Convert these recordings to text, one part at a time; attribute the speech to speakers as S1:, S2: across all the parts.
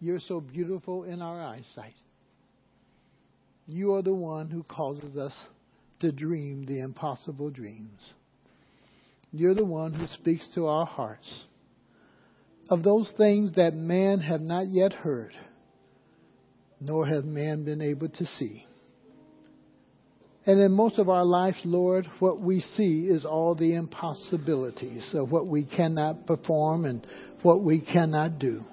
S1: You're so beautiful in our eyesight. You are the one who causes us to dream the impossible dreams. You're the one who speaks to our hearts of those things that man have not yet heard, nor has man been able to see. And in most of our lives, Lord, what we see is all the impossibilities of what we cannot perform and what we cannot do.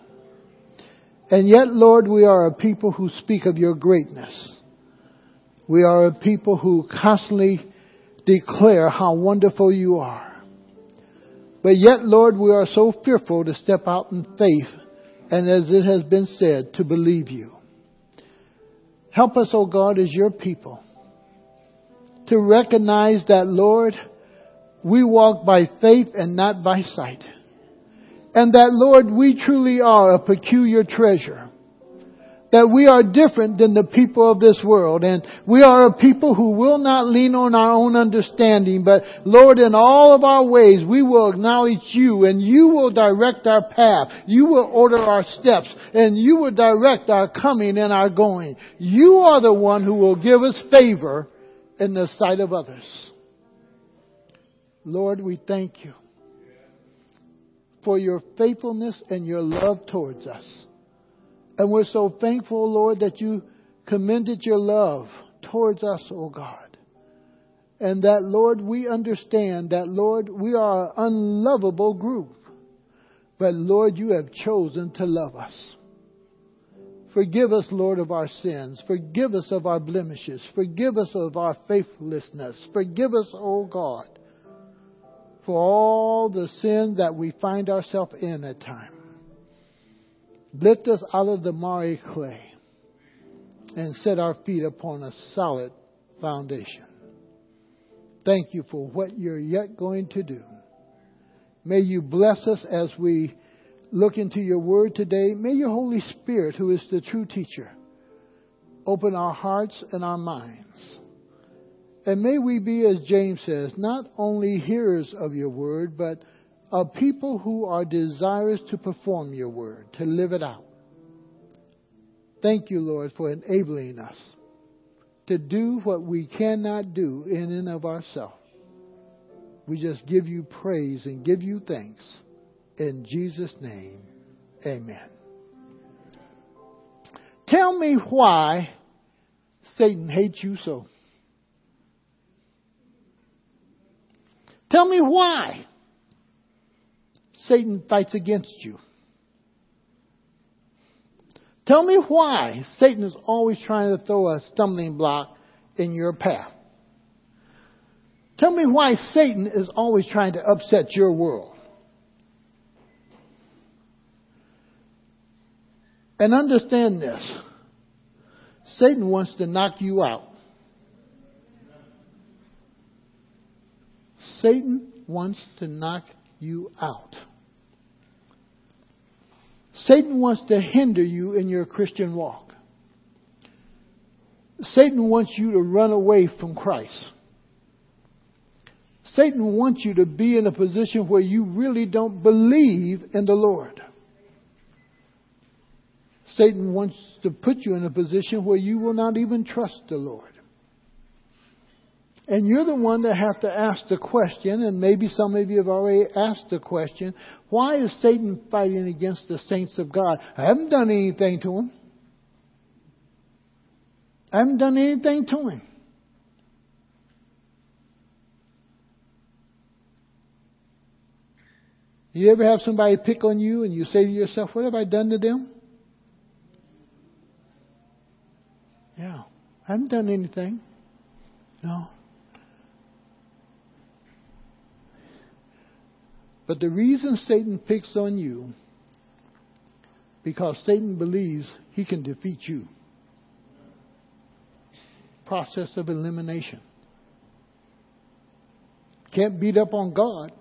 S1: And yet, Lord, we are a people who speak of your greatness. We are a people who constantly declare how wonderful you are. But yet, Lord, we are so fearful to step out in faith and as it has been said, to believe you. Help us, O oh God, as your people to recognize that, Lord, we walk by faith and not by sight. And that, Lord, we truly are a peculiar treasure. That we are different than the people of this world. And we are a people who will not lean on our own understanding. But Lord in all of our ways we will acknowledge you. And you will direct our path. You will order our steps. And you will direct our coming and our going. You are the one who will give us favor in the sight of others. Lord we thank you for your faithfulness and your love towards us and we're so thankful, Lord, that you commended your love towards us, O oh God. And that, Lord, we understand that, Lord, we are an unlovable group. But, Lord, you have chosen to love us. Forgive us, Lord, of our sins. Forgive us of our blemishes. Forgive us of our faithlessness. Forgive us, O oh God, for all the sin that we find ourselves in at times. Lift us out of the miry clay and set our feet upon a solid foundation. Thank you for what you're yet going to do. May you bless us as we look into your word today. May your Holy Spirit, who is the true teacher, open our hearts and our minds. And may we be, as James says, not only hearers of your word, but are people who are desirous to perform your word, to live it out. Thank you, Lord, for enabling us to do what we cannot do in and of ourselves. We just give you praise and give you thanks. In Jesus' name, amen. Tell me why Satan hates you so. Tell me why. Satan fights against you. Tell me why Satan is always trying to throw a stumbling block in your path. Tell me why Satan is always trying to upset your world. And understand this Satan wants to knock you out. Satan wants to knock you out. Satan wants to hinder you in your Christian walk. Satan wants you to run away from Christ. Satan wants you to be in a position where you really don't believe in the Lord. Satan wants to put you in a position where you will not even trust the Lord. And you're the one that have to ask the question, and maybe some of you have already asked the question, why is Satan fighting against the saints of God? I haven't done anything to him. I haven't done anything to him. You ever have somebody pick on you and you say to yourself, what have I done to them? Yeah, I haven't done anything. No. But the reason Satan picks on you, because Satan believes he can defeat you. Process of elimination. Can't beat up on God.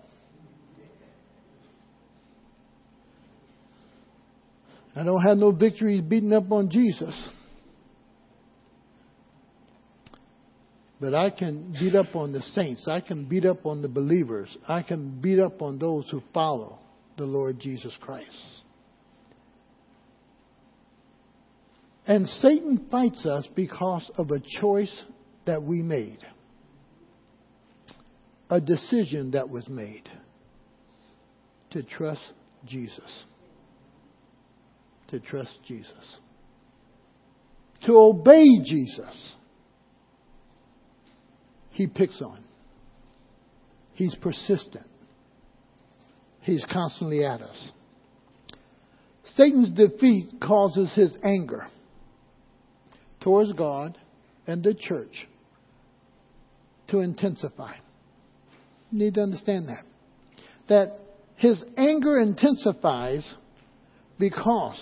S1: I don't have no victories beating up on Jesus. But I can beat up on the saints. I can beat up on the believers. I can beat up on those who follow the Lord Jesus Christ. And Satan fights us because of a choice that we made, a decision that was made to trust Jesus. To trust Jesus. To obey Jesus. He picks on. He's persistent. He's constantly at us. Satan's defeat causes his anger towards God and the church to intensify. You need to understand that. That his anger intensifies because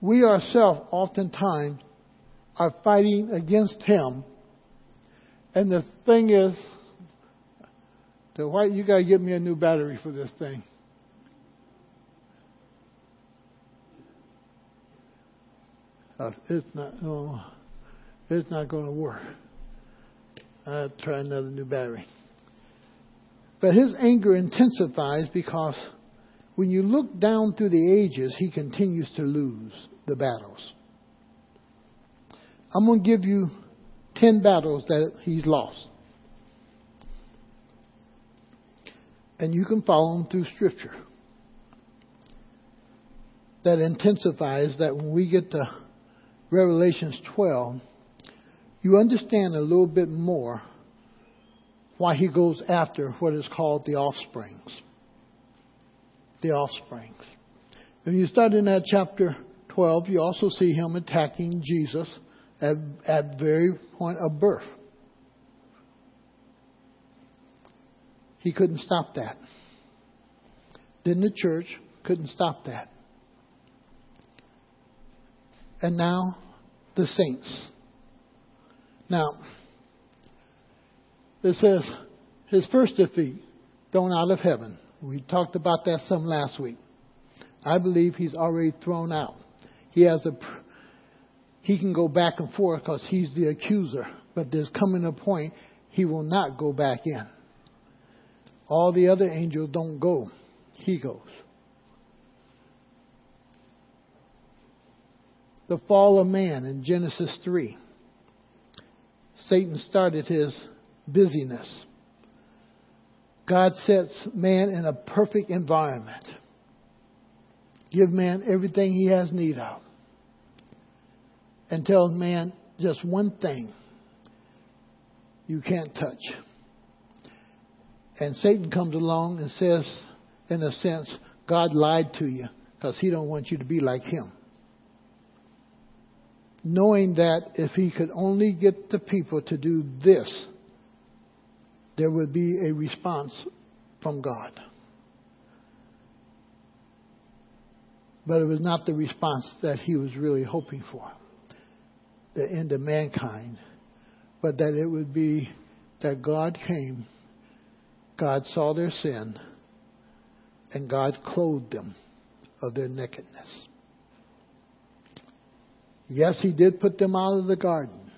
S1: we ourselves oftentimes are fighting against him. And the thing is, the white, you got to get me a new battery for this thing. Uh, it's not. No, it's not going to work. I'll try another new battery. But his anger intensifies because when you look down through the ages, he continues to lose the battles. I'm going to give you 10 battles that he's lost. And you can follow him through Scripture. That intensifies that when we get to Revelations 12, you understand a little bit more why he goes after what is called the offsprings. The offsprings. When you start in that chapter 12, you also see him attacking Jesus at, at very point of birth. He couldn't stop that. Then the church couldn't stop that. And now the saints. Now, it says his first defeat, thrown out of heaven. We talked about that some last week. I believe he's already thrown out. He has a, he can go back and forth because he's the accuser. But there's coming a point he will not go back in. All the other angels don't go. He goes. The fall of man in Genesis 3. Satan started his busyness. God sets man in a perfect environment. Give man everything he has need of. And tells man just one thing you can't touch. And Satan comes along and says, in a sense, God lied to you because he don't want you to be like him. Knowing that if he could only get the people to do this, there would be a response from God. But it was not the response that he was really hoping for the end of mankind, but that it would be that God came, God saw their sin, and God clothed them of their nakedness. Yes, he did put them out of the garden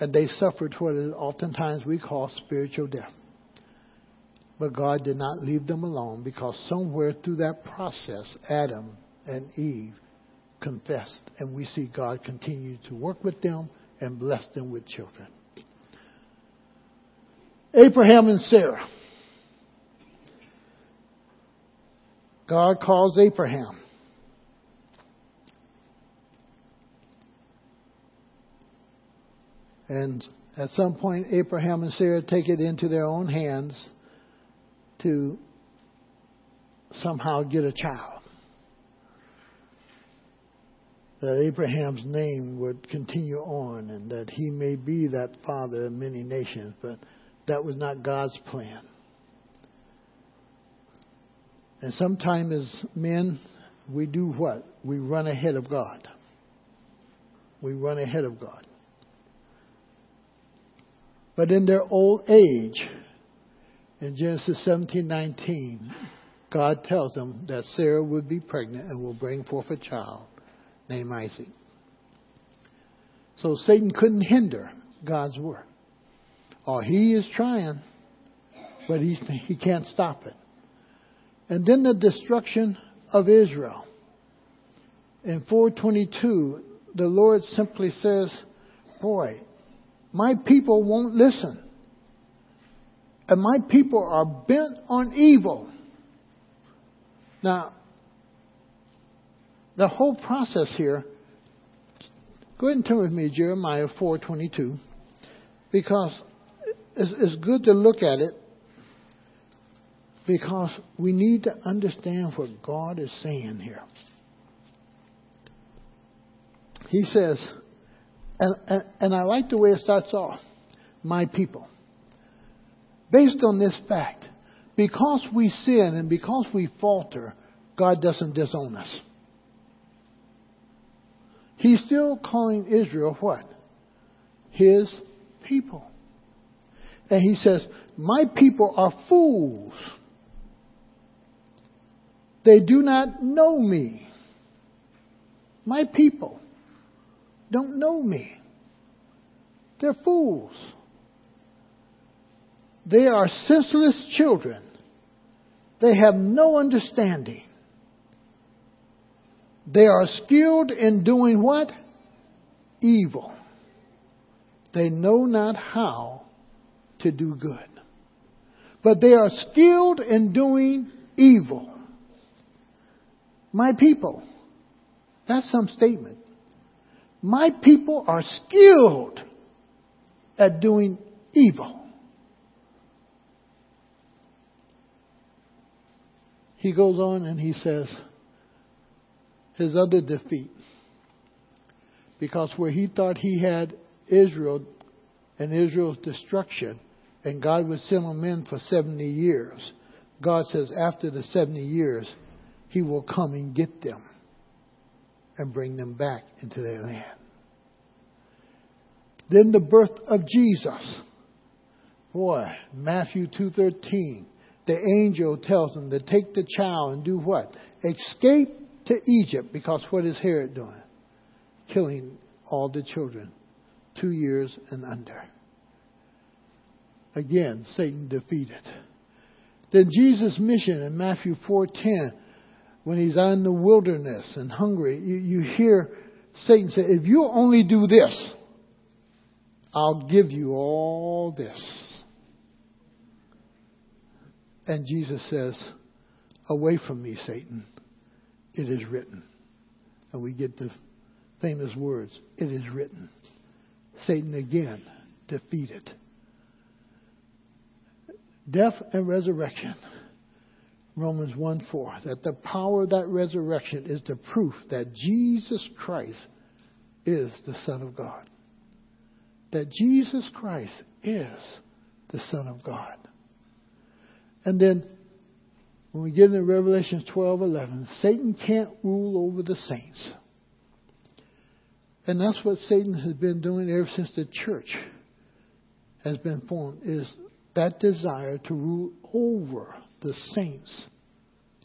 S1: and they suffered what oftentimes we call spiritual death. But God did not leave them alone because somewhere through that process, Adam and Eve confessed, and we see God continue to work with them and bless them with children. Abraham and Sarah. God calls Abraham And at some point, Abraham and Sarah take it into their own hands to somehow get a child. That Abraham's name would continue on and that he may be that father of many nations, but that was not God's plan. And sometimes as men, we do what? We run ahead of God. We run ahead of God. But in their old age, in Genesis 17:19, God tells them that Sarah would be pregnant and will bring forth a child named Isaac. So Satan couldn't hinder God's work. Or he is trying, but he's, he can't stop it. And then the destruction of Israel. in 422, the Lord simply says, Boy, my people won't listen. And my people are bent on evil. Now, the whole process here, go ahead and turn with me Jeremiah 4.22, because it's, it's good to look at it because we need to understand what God is saying here. He says, and, and, and I like the way it starts off, my people. Based on this fact, because we sin and because we falter, God doesn't disown us. He's still calling Israel what? His people. And he says, My people are fools. They do not know me. My people don't know me. They're fools. They are senseless children. They have no understanding. They are skilled in doing what? Evil. They know not how to do good. But they are skilled in doing evil. My people. That's some statement. My people are skilled at doing evil. He goes on and he says, his other defeat. Because where he thought he had Israel and Israel's destruction, and God would send them in for 70 years, God says after the 70 years, he will come and get them and bring them back into their land. Then the birth of Jesus. Boy, Matthew 2:13. The angel tells them to take the child and do what? Escape to Egypt because what is Herod doing? Killing all the children 2 years and under. Again, Satan defeated. Then Jesus' mission in Matthew 4:10 when he's out in the wilderness and hungry, you, you hear Satan say, If you only do this, I'll give you all this. And Jesus says, Away from me, Satan. It is written. And we get the famous words, It is written. Satan again defeated. Death and resurrection. Romans 1 4, that the power of that resurrection is the proof that Jesus Christ is the Son of God. That Jesus Christ is the Son of God. And then when we get into Revelation 12 11, Satan can't rule over the saints. And that's what Satan has been doing ever since the church has been formed, is that desire to rule over the saints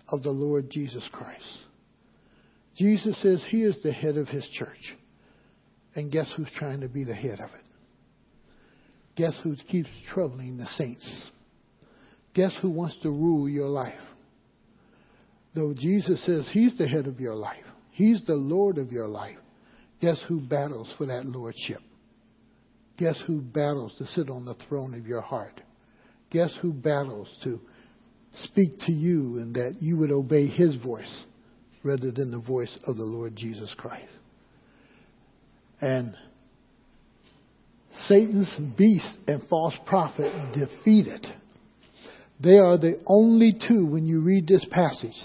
S1: of the Lord Jesus Christ. Jesus says he is the head of his church. And guess who's trying to be the head of it? Guess who keeps troubling the saints? Guess who wants to rule your life? Though Jesus says he's the head of your life, he's the Lord of your life, guess who battles for that lordship? Guess who battles to sit on the throne of your heart? Guess who battles to speak to you and that you would obey his voice rather than the voice of the Lord Jesus Christ. And Satan's beast and false prophet defeated. They are the only two, when you read this passage,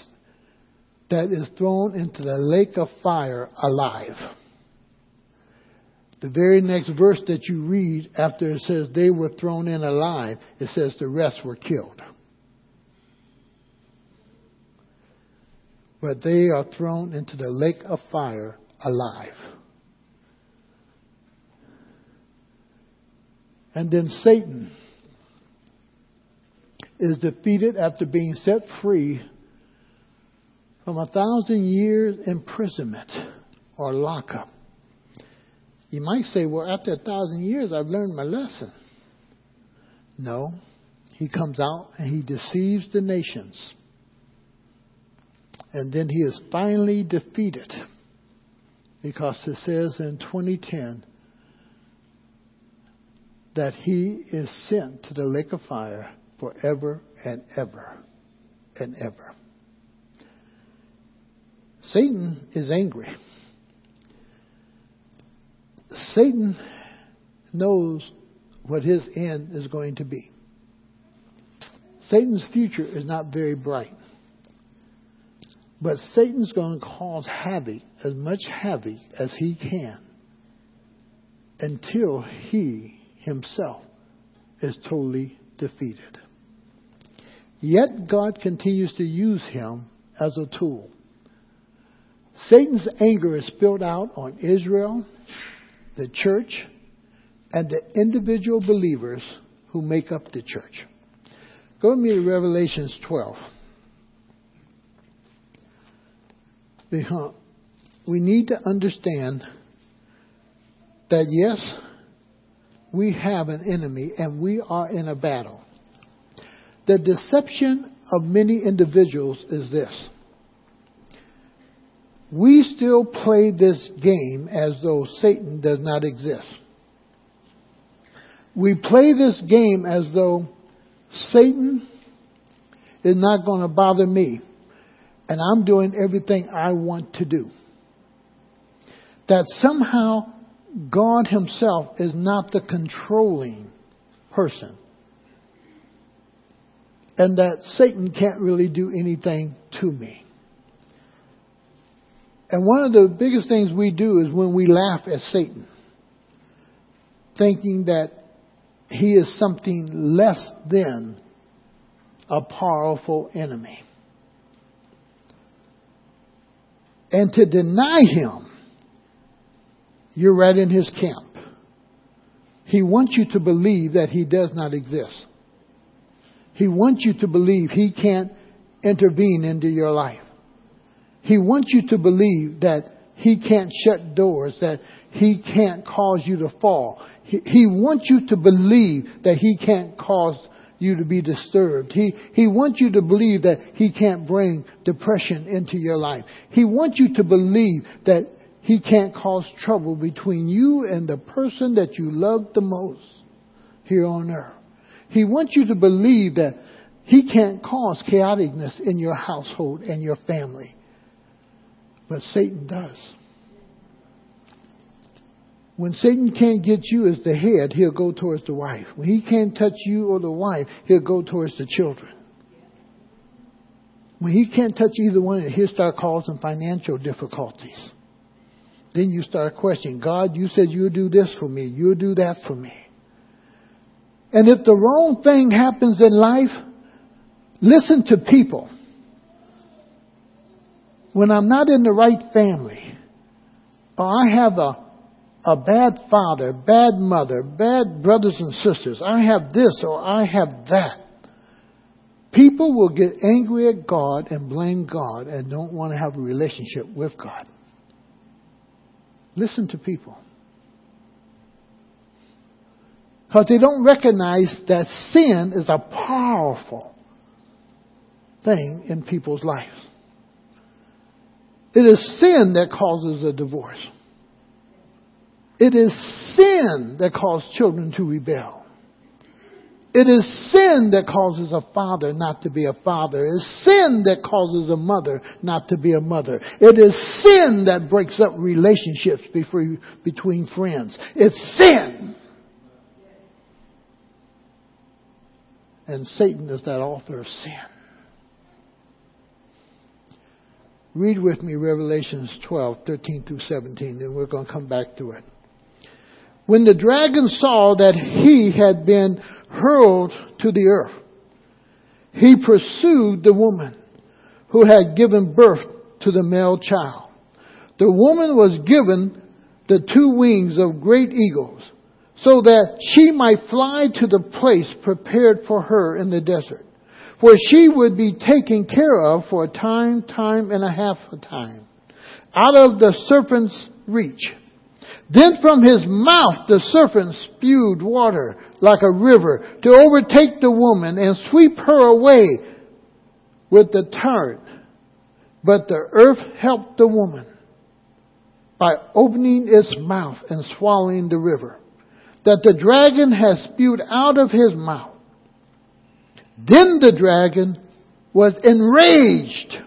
S1: that is thrown into the lake of fire alive. The very next verse that you read after it says they were thrown in alive, it says the rest were killed. but they are thrown into the lake of fire alive. And then Satan is defeated after being set free from a thousand years imprisonment or lockup. You might say, well, after a thousand years, I've learned my lesson. No, he comes out and he deceives the nations and then he is finally defeated. because it says in 2010 that he is sent to the lake of fire forever and ever and ever. Satan is angry. Satan knows what his end is going to be. Satan's future is not very bright. But Satan's going to cause havoc, as much havoc as he can, until he himself is totally defeated. Yet God continues to use him as a tool. Satan's anger is spilled out on Israel, the church, and the individual believers who make up the church. Go with me to Revelations 12. We need to understand that yes, we have an enemy and we are in a battle. The deception of many individuals is this. We still play this game as though Satan does not exist. We play this game as though Satan is not going to bother me and I'm doing everything I want to do. That somehow God Himself is not the controlling person. And that Satan can't really do anything to me. And one of the biggest things we do is when we laugh at Satan, thinking that he is something less than a powerful enemy. And to deny him, you're right in his camp. He wants you to believe that he does not exist. He wants you to believe he can't intervene into your life. He wants you to believe that he can't shut doors, that he can't cause you to fall. He, he wants you to believe that he can't cause you to be disturbed. He, he wants you to believe that he can't bring depression into your life. He wants you to believe that he can't cause trouble between you and the person that you love the most here on earth. He wants you to believe that he can't cause chaoticness in your household and your family. But Satan does. When Satan can't get you as the head, he'll go towards the wife. When he can't touch you or the wife, he'll go towards the children. When he can't touch either one, he'll start causing financial difficulties. Then you start questioning, God, you said you'll do this for me, you'll do that for me. And if the wrong thing happens in life, listen to people. When I'm not in the right family, or I have a a bad father, bad mother, bad brothers and sisters. I have this or I have that. People will get angry at God and blame God and don't want to have a relationship with God. Listen to people. Because they don't recognize that sin is a powerful thing in people's lives. It is sin that causes a divorce. It is sin that causes children to rebel. It is sin that causes a father not to be a father. It is sin that causes a mother not to be a mother. It is sin that breaks up relationships between friends. It's sin. And Satan is that author of sin. Read with me Revelations 12, 13 through 17, and we're going to come back to it. When the dragon saw that he had been hurled to the earth, he pursued the woman who had given birth to the male child. The woman was given the two wings of great eagles so that she might fly to the place prepared for her in the desert, where she would be taken care of for a time, time and a half a time, out of the serpent's reach. Then from his mouth the serpent spewed water like a river to overtake the woman and sweep her away with the torrent. But the earth helped the woman. by opening its mouth and swallowing the river that the dragon has spewed out of his mouth. Then the dragon was enraged.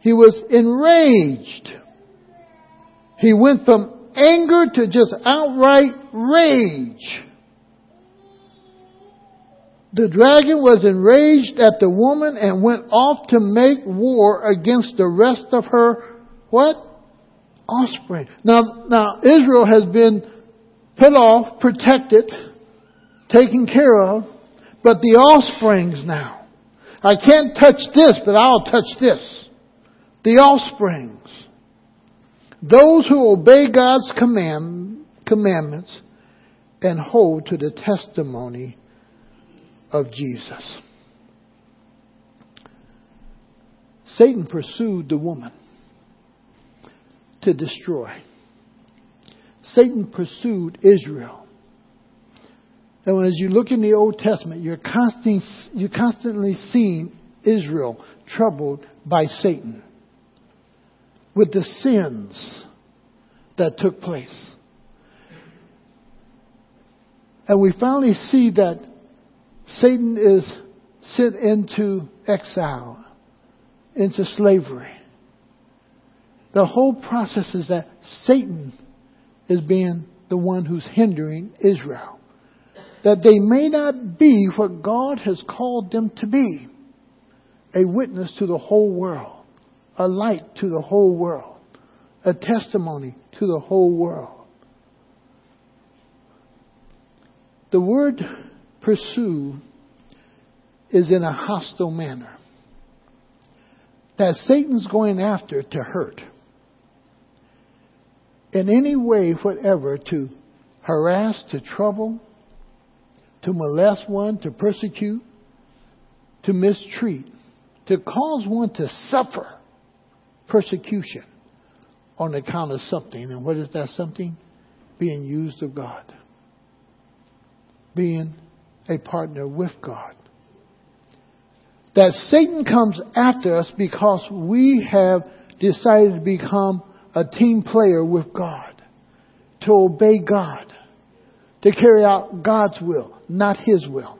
S1: He was enraged. He went from anger to just outright rage. The dragon was enraged at the woman and went off to make war against the rest of her, what? Offspring. Now, now Israel has been put off, protected, taken care of, but the offsprings now. I can't touch this, but I'll touch this. The offsprings. Those who obey God's command, commandments and hold to the testimony of Jesus. Satan pursued the woman to destroy. Satan pursued Israel. And as you look in the Old Testament, you're constantly, you're constantly seeing Israel troubled by Satan with the sins that took place. And we finally see that Satan is sent into exile, into slavery. The whole process is that Satan is being the one who's hindering Israel. That they may not be what God has called them to be a witness to the whole world a light to the whole world, a testimony to the whole world. The word pursue is in a hostile manner. That Satan's going after to hurt. In any way, whatever, to harass, to trouble, to molest one, to persecute, to mistreat, to cause one to suffer persecution on account of something. And what is that something? Being used of God. Being a partner with God. That Satan comes after us because we have decided to become a team player with God. To obey God. To carry out God's will, not His will.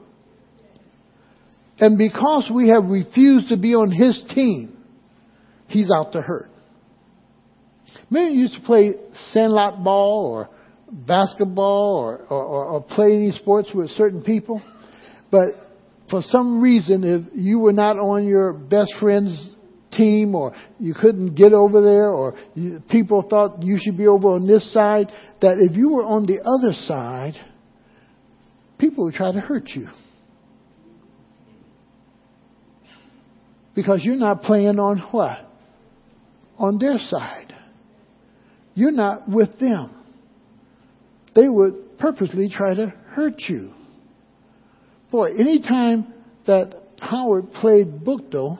S1: And because we have refused to be on His team, he's out to hurt. Many used to play sandlot ball or basketball or, or, or play any sports with certain people, but for some reason, if you were not on your best friend's team or you couldn't get over there or you, people thought you should be over on this side, that if you were on the other side, people would try to hurt you. Because you're not playing on what? on their side. You're not with them. They would purposely try to hurt you. Boy, anytime that Howard played Buchtel,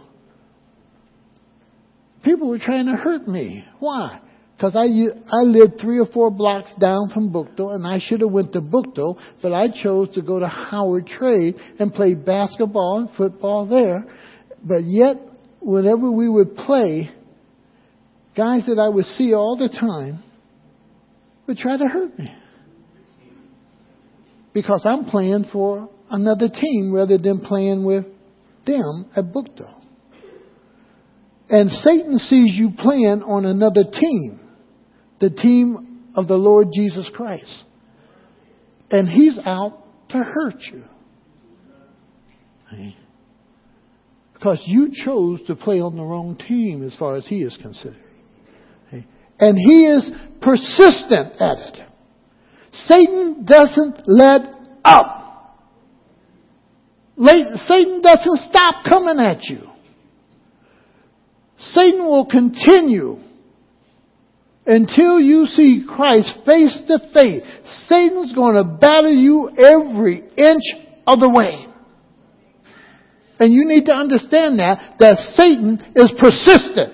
S1: people were trying to hurt me. Why? Because I, I lived three or four blocks down from Buchtel, and I should have went to Buchtel, but I chose to go to Howard Trade and play basketball and football there. But yet, whenever we would play, guys that I would see all the time would try to hurt me. Because I'm playing for another team rather than playing with them at Buchtel. And Satan sees you playing on another team, the team of the Lord Jesus Christ. And he's out to hurt you. Because you chose to play on the wrong team as far as he is concerned. And he is persistent at it. Satan doesn't let up. Satan doesn't stop coming at you. Satan will continue until you see Christ face to face. Satan's going to battle you every inch of the way. And you need to understand that, that Satan is persistent.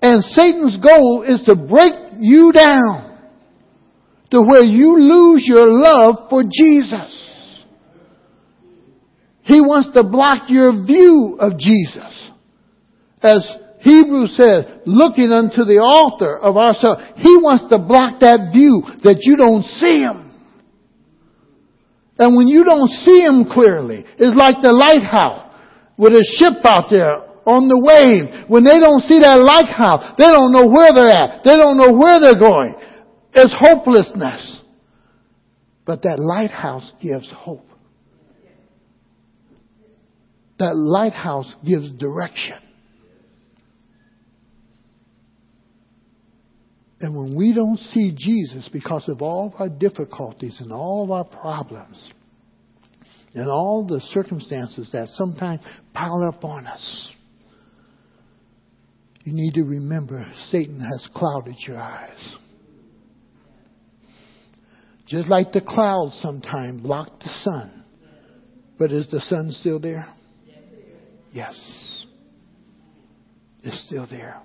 S1: And Satan's goal is to break you down to where you lose your love for Jesus. He wants to block your view of Jesus. As Hebrews says, looking unto the author of ourselves. He wants to block that view that you don't see him. And when you don't see him clearly, it's like the lighthouse with a ship out there on the wave. When they don't see that lighthouse, they don't know where they're at. They don't know where they're going. It's hopelessness. But that lighthouse gives hope. That lighthouse gives direction. And when we don't see Jesus because of all of our difficulties and all of our problems and all the circumstances that sometimes pile up on us, you need to remember Satan has clouded your eyes. Just like the clouds sometimes block the sun. But is the sun still there? Yes. It's still there.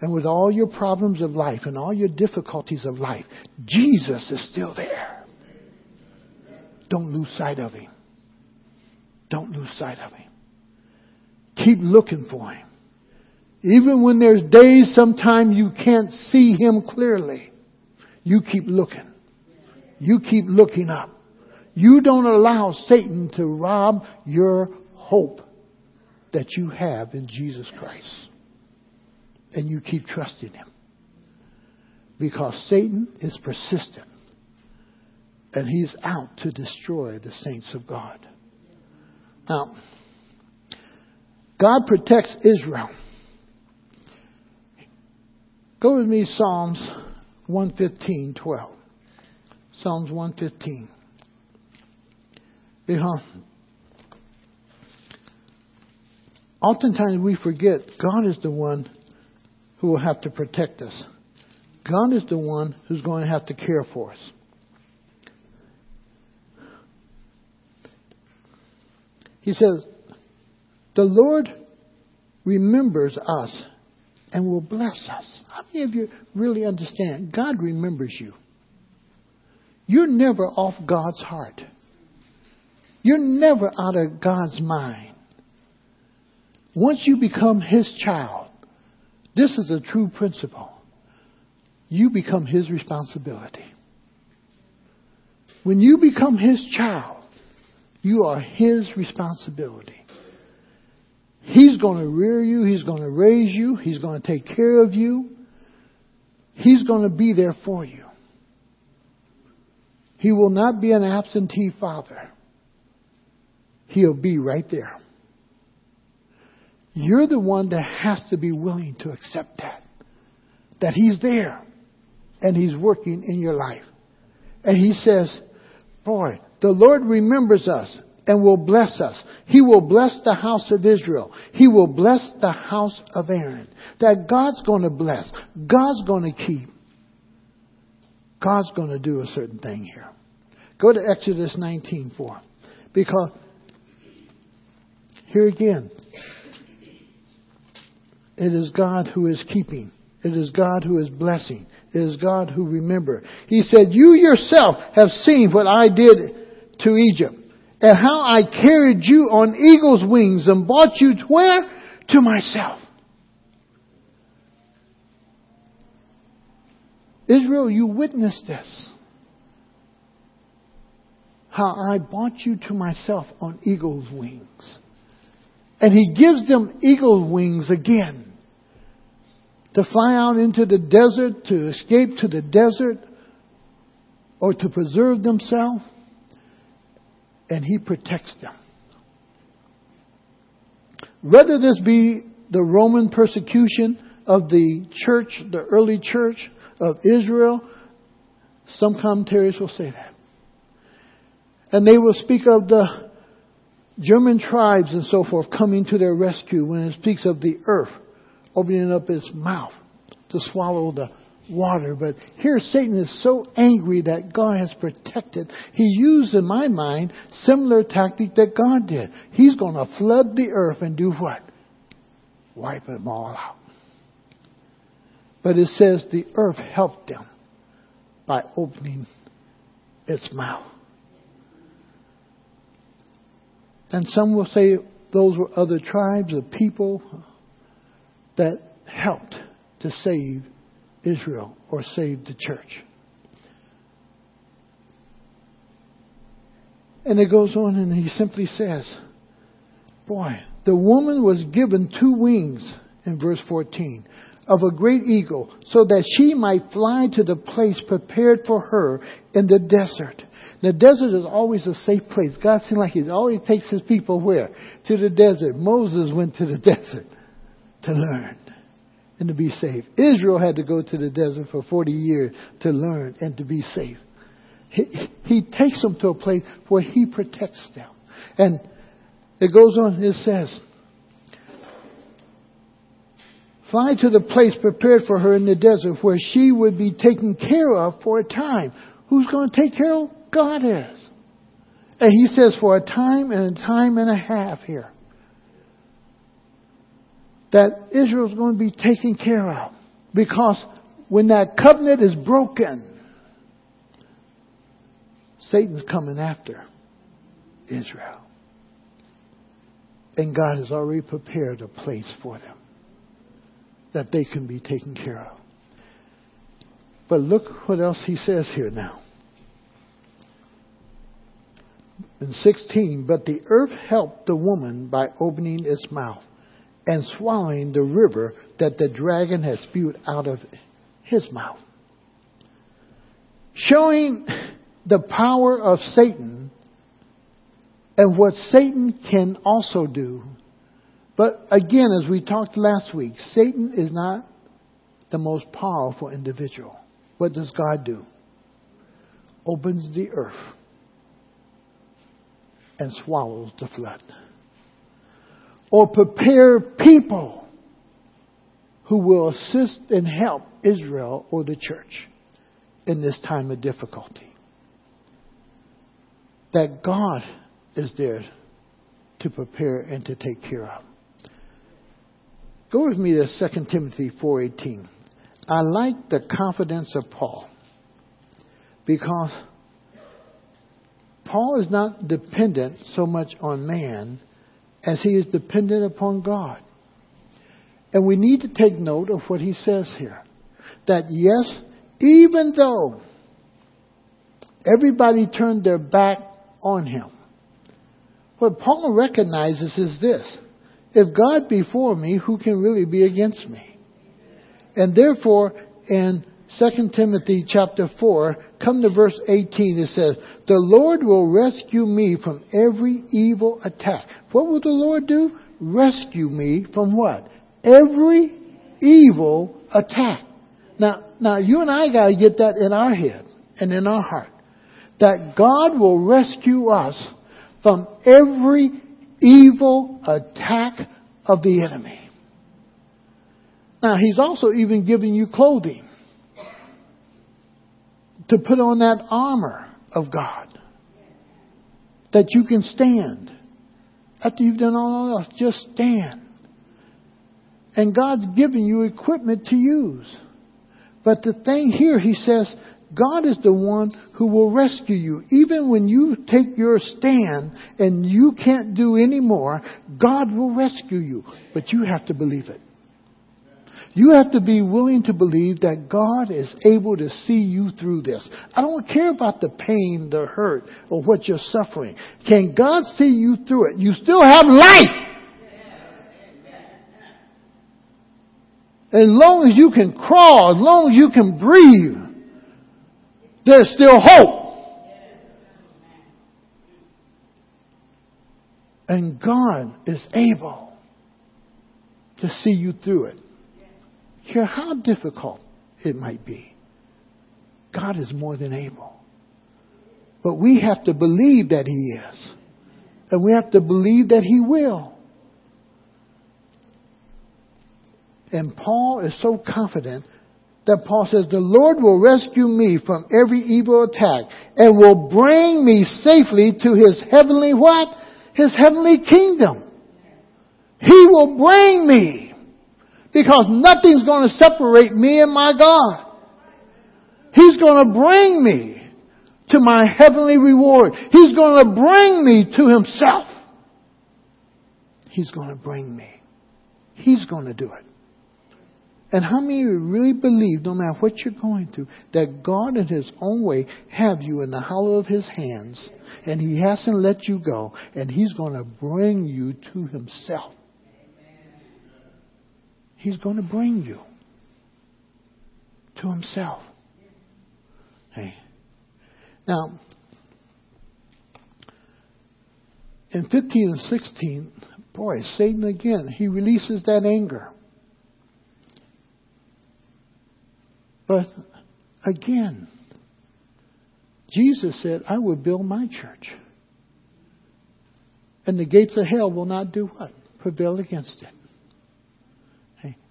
S1: And with all your problems of life and all your difficulties of life, Jesus is still there. Don't lose sight of him. Don't lose sight of him. Keep looking for him. Even when there's days sometimes you can't see him clearly, you keep looking. You keep looking up. You don't allow Satan to rob your hope that you have in Jesus Christ and you keep trusting Him. Because Satan is persistent and he's out to destroy the saints of God. Now, God protects Israel. Go with me, Psalms 115, 12. Psalms 115. Because oftentimes we forget God is the one who will have to protect us. God is the one who's going to have to care for us. He says, The Lord remembers us and will bless us. How many of you really understand? God remembers you. You're never off God's heart. You're never out of God's mind. Once you become His child, this is a true principle. You become his responsibility. When you become his child, you are his responsibility. He's going to rear you. He's going to raise you. He's going to take care of you. He's going to be there for you. He will not be an absentee father. He'll be right there. You're the one that has to be willing to accept that. That He's there and He's working in your life. And He says, Boy, the Lord remembers us and will bless us. He will bless the house of Israel. He will bless the house of Aaron. That God's going to bless. God's going to keep. God's going to do a certain thing here. Go to Exodus 19:4. Because here again, it is God who is keeping. It is God who is blessing. It is God who remember. He said, you yourself have seen what I did to Egypt and how I carried you on eagle's wings and brought you to where? To myself. Israel, you witnessed this. How I brought you to myself on eagle's wings. And he gives them eagle wings again to fly out into the desert, to escape to the desert, or to preserve themselves, and He protects them. Whether this be the Roman persecution of the church, the early church of Israel, some commentaries will say that. And they will speak of the German tribes and so forth coming to their rescue when it speaks of the earth opening up his mouth to swallow the water. But here Satan is so angry that God has protected. He used, in my mind, similar tactic that God did. He's going to flood the earth and do what? Wipe them all out. But it says the earth helped them by opening its mouth. And some will say those were other tribes of people that helped to save Israel or save the church. And it goes on and he simply says, Boy, the woman was given two wings in verse 14 of a great eagle so that she might fly to the place prepared for her in the desert. The desert is always a safe place. God seems like He always takes His people where? To the desert. Moses went to the desert to learn and to be safe. Israel had to go to the desert for 40 years to learn and to be safe. He, he takes them to a place where He protects them. And it goes on, it says, Fly to the place prepared for her in the desert where she would be taken care of for a time. Who's going to take care of? God is. And he says for a time and a time and a half here. That Israel's going to be taken care of. Because when that covenant is broken, Satan's coming after Israel. And God has already prepared a place for them that they can be taken care of. But look what else he says here now. In 16, but the earth helped the woman by opening its mouth and swallowing the river that the dragon had spewed out of his mouth. Showing the power of Satan and what Satan can also do but again, as we talked last week, Satan is not the most powerful individual. What does God do? Opens the earth and swallows the flood. Or prepare people who will assist and help Israel or the church in this time of difficulty. That God is there to prepare and to take care of. Go with me to 2 Timothy 4:18. I like the confidence of Paul because Paul is not dependent so much on man as he is dependent upon God. And we need to take note of what he says here. That yes, even though everybody turned their back on him, what Paul recognizes is this if God be for me, who can really be against me? And therefore, in 2 Timothy chapter 4, come to verse 18, it says, The Lord will rescue me from every evil attack. What will the Lord do? Rescue me from what? Every evil attack. Now, now you and I gotta get that in our head and in our heart. That God will rescue us from every evil attack of the enemy. Now, he's also even giving you clothing to put on that armor of God that you can stand. After you've done all else, just stand. And God's given you equipment to use. But the thing here, he says, God is the one who will rescue you. Even when you take your stand and you can't do any more, God will rescue you. But you have to believe it. You have to be willing to believe that God is able to see you through this. I don't care about the pain, the hurt, or what you're suffering. Can God see you through it? You still have life! As long as you can crawl, as long as you can breathe, there's still hope. And God is able to see you through it. Hear how difficult it might be. God is more than able. But we have to believe that He is. And we have to believe that He will. And Paul is so confident that Paul says, the Lord will rescue me from every evil attack and will bring me safely to his heavenly what? His heavenly kingdom. He will bring me because nothing's going to separate me and my God. He's going to bring me to my heavenly reward. He's going to bring me to himself. He's going to bring me. He's going to do it. And how many of you really believe, no matter what you're going through, that God in His own way have you in the hollow of His hands, and He hasn't let you go, and He's going to bring you to Himself. He's going to bring you to Himself. Hey. Now, in 15 and 16, boy, Satan again, he releases that anger. But again, Jesus said, I will build my church. And the gates of hell will not do what? Prevail against it.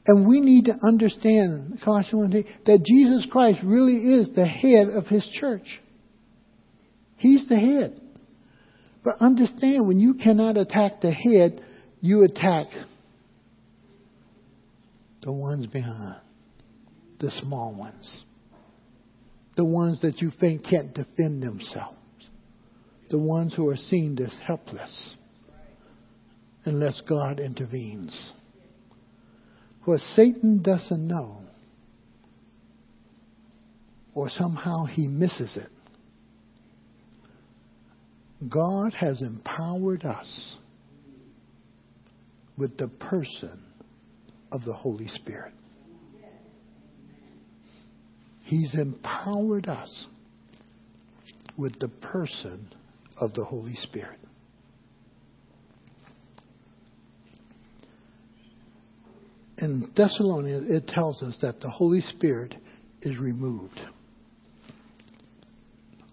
S1: And we need to understand, Colossians that Jesus Christ really is the head of his church. He's the head. But understand, when you cannot attack the head, you attack the ones behind the small ones, the ones that you think can't defend themselves, the ones who are seen as helpless unless God intervenes. What Satan doesn't know, or somehow he misses it, God has empowered us with the person of the Holy Spirit. He's empowered us with the person of the Holy Spirit. In Thessalonians, it tells us that the Holy Spirit is removed.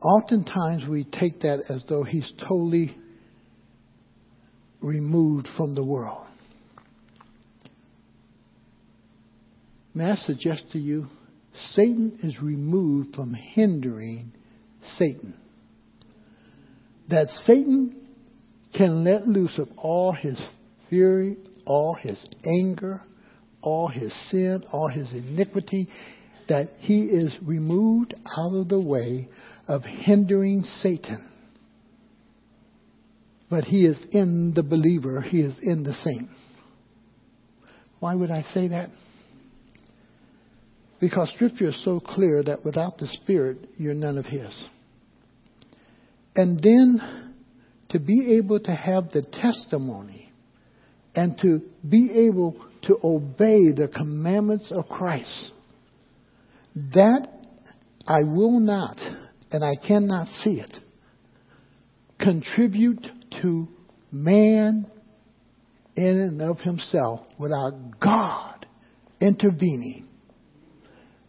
S1: Oftentimes we take that as though he's totally removed from the world. May I suggest to you Satan is removed from hindering Satan. That Satan can let loose of all his fury, all his anger, all his sin, all his iniquity, that he is removed out of the way of hindering Satan. But he is in the believer, he is in the saint. Why would I say that? Because Scripture is so clear that without the Spirit, you're none of His. And then to be able to have the testimony and to be able to obey the commandments of Christ, that I will not, and I cannot see it, contribute to man in and of himself without God intervening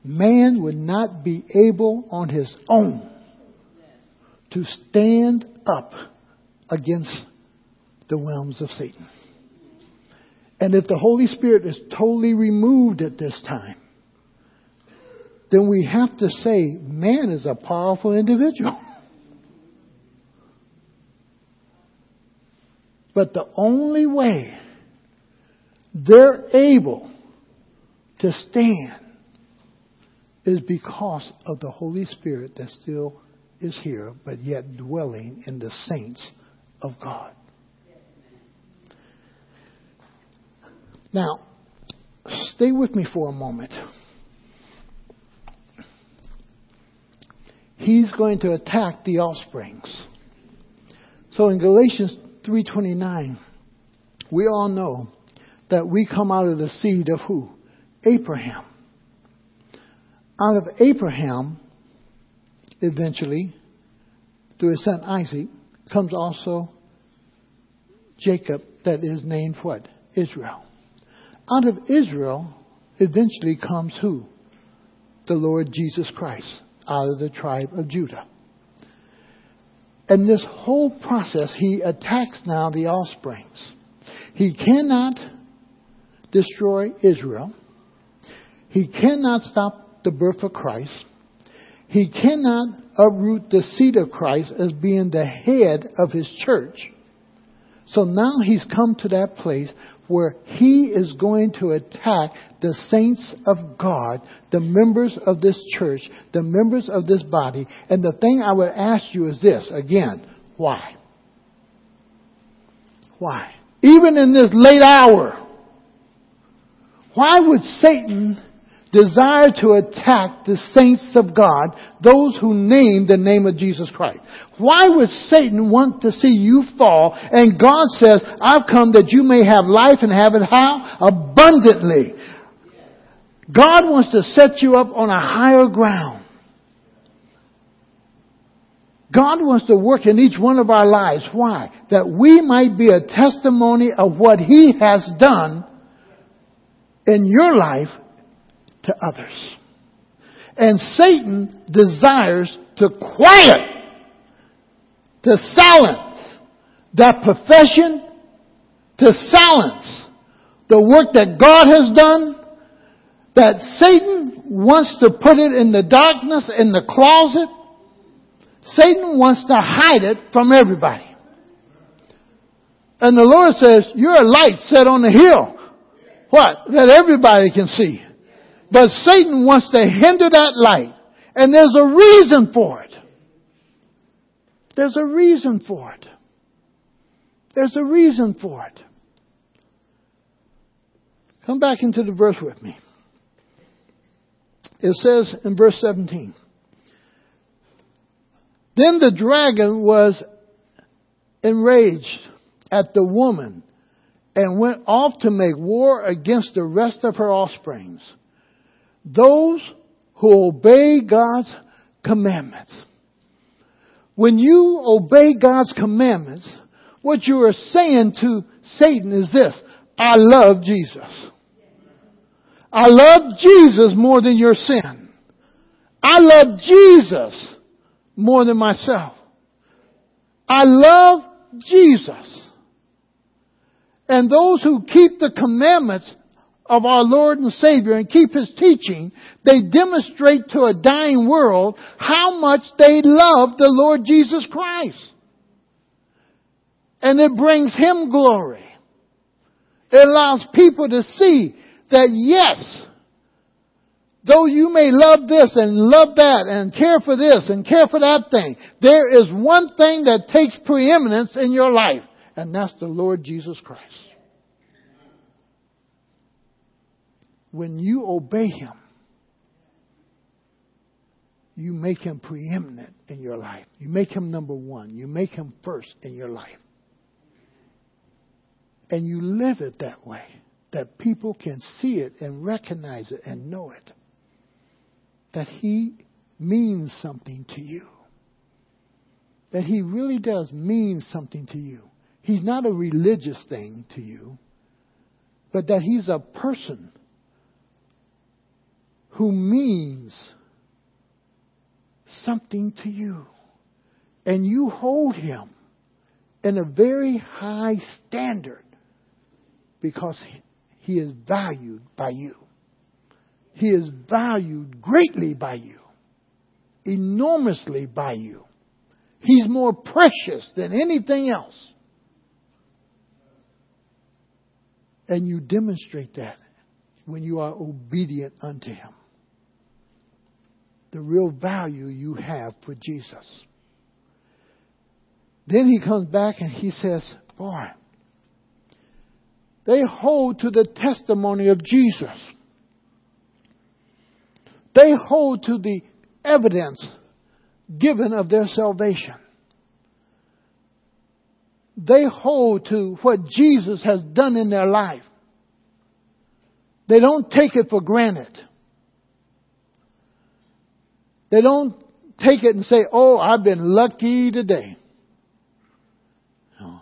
S1: man would not be able on his own to stand up against the realms of Satan. And if the Holy Spirit is totally removed at this time, then we have to say man is a powerful individual. But the only way they're able to stand is because of the Holy Spirit that still is here, but yet dwelling in the saints of God. Now, stay with me for a moment. He's going to attack the offsprings. So in Galatians 3:29, we all know that we come out of the seed of who? Abraham out of Abraham, eventually, through his son Isaac, comes also Jacob, that is named what? Israel. Out of Israel, eventually comes who? The Lord Jesus Christ, out of the tribe of Judah. And this whole process, he attacks now the offsprings. He cannot destroy Israel. He cannot stop the birth of Christ. He cannot uproot the seed of Christ as being the head of his church. So now he's come to that place where he is going to attack the saints of God, the members of this church, the members of this body. And the thing I would ask you is this again, why? Why? Even in this late hour, Why would Satan desire to attack the saints of God, those who name the name of Jesus Christ. Why would Satan want to see you fall? And God says, I've come that you may have life and have it how? Abundantly. God wants to set you up on a higher ground. God wants to work in each one of our lives. Why? That we might be a testimony of what He has done in your life to others. And Satan desires to quiet, to silence that profession, to silence the work that God has done, that Satan wants to put it in the darkness, in the closet. Satan wants to hide it from everybody. And the Lord says, you're a light set on the hill. What? That everybody can see. But Satan wants to hinder that light. And there's a reason for it. There's a reason for it. There's a reason for it. Come back into the verse with me. It says in verse 17, Then the dragon was enraged at the woman and went off to make war against the rest of her offsprings those who obey God's commandments. When you obey God's commandments, what you are saying to Satan is this, I love Jesus. I love Jesus more than your sin. I love Jesus more than myself. I love Jesus. And those who keep the commandments of our Lord and Savior and keep His teaching, they demonstrate to a dying world how much they love the Lord Jesus Christ. And it brings Him glory. It allows people to see that yes, though you may love this and love that and care for this and care for that thing, there is one thing that takes preeminence in your life, and that's the Lord Jesus Christ. When you obey Him, you make Him preeminent in your life. You make Him number one. You make Him first in your life. And you live it that way, that people can see it and recognize it and know it. That He means something to you. That He really does mean something to you. He's not a religious thing to you, but that He's a person who means something to you. And you hold him in a very high standard because he is valued by you. He is valued greatly by you, enormously by you. He's more precious than anything else. And you demonstrate that when you are obedient unto Him the real value you have for Jesus. Then he comes back and he says, Boy, they hold to the testimony of Jesus. They hold to the evidence given of their salvation. They hold to what Jesus has done in their life. They don't take it for granted. They don't take it and say, oh, I've been lucky today. No.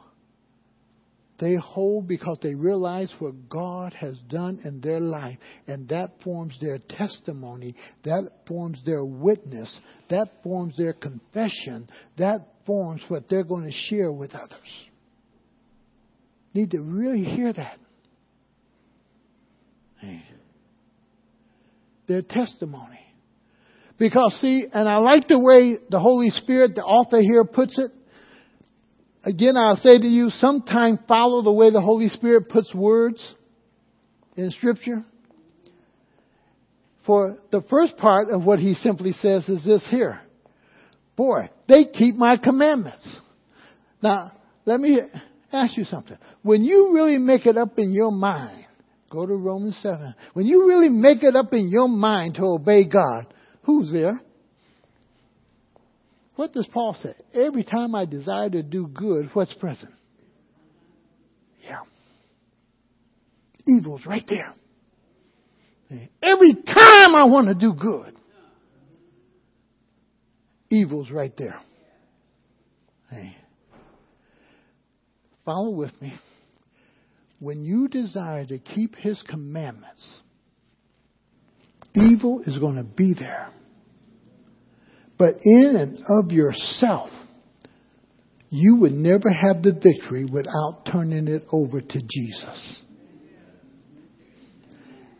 S1: They hold because they realize what God has done in their life, and that forms their testimony, that forms their witness, that forms their confession, that forms what they're going to share with others. Need to really hear that. Hey. Their testimony. Because see, and I like the way the Holy Spirit, the author here puts it. Again, I'll say to you, sometimes follow the way the Holy Spirit puts words in Scripture. For the first part of what he simply says is this here. Boy, they keep my commandments. Now, let me ask you something. When you really make it up in your mind Go to Romans 7. When you really make it up in your mind to obey God, who's there? What does Paul say? Every time I desire to do good, what's present? Yeah. Evil's right there. Every time I want to do good, evil's right there. Hey. Follow with me. When you desire to keep his commandments, evil is going to be there. But in and of yourself, you would never have the victory without turning it over to Jesus.